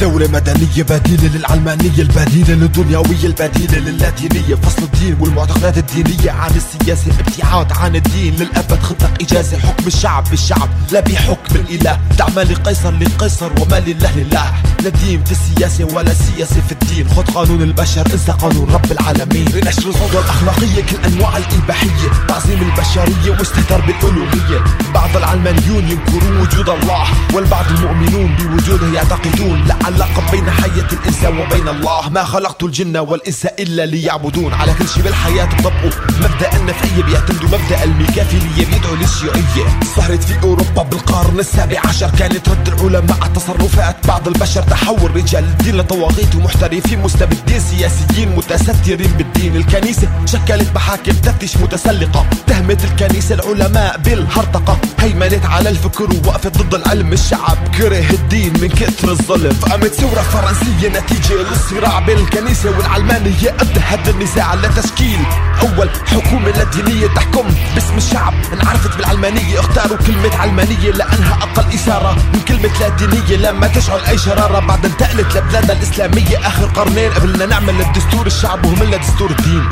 دولة مدنية بديلة للعلمانية البديلة للدنيوية البديلة للاتينية فصل الدين والمعتقدات الدينية عن السياسة ابتعاد عن الدين للأبد خطك إجازة حكم الشعب بالشعب لا بحكم الإله. دعما لقيصر لقيصر وما لله لله. لا دين في السياسة ولا سياسة في الدين. خد قانون البشر انسى قانون رب العالمين. لنشر الفوضى الأخلاقية كل أنواع الإباحية. البشرية واستهتار بالألوهية بعض العلمانيون ينكرون وجود الله والبعض المؤمنون بوجوده يعتقدون لا علاقة بين حياة الإنسان وبين الله. ما خلقت الجن والإنس إلا ليعبدون. على كل شيء بالحياة طبقوا مبدأ النفعية بيعتمدوا مبدأ الميكافيلية بيدعوا للشيوعية ظهرت في أوروبا بالقرن السابع عشر كانت رد العلماء على تصرفات بعض البشر تحول رجال الدين لطواغيت ومحترفين مستبدين سياسيين متسترين بالدين. الكنيسة شكلت محاكم تفتش متسلقة. تهمت الكنيسة العلماء بالهرطقة. هيمنت على الفكر ووقفت ضد العلم. الشعب كره الدين من كثر الظلم. قامت ثورة فرنسية نتيجة للصراع بين الكنيسة والعلمانية. هذا النزاع لتشكيل أول حكومة لا دينية تحكم باسم الشعب. انعرفت بالعلمانية اختاروا كلمة علمانية لأنها أقل إثارة من كلمة لا دينية. لما تشعل أي شرارة بعد انتقلت لبلادنا الإسلامية. آخر قرنين قبلنا نعمل الدستور الشعب وهم دستور الدين.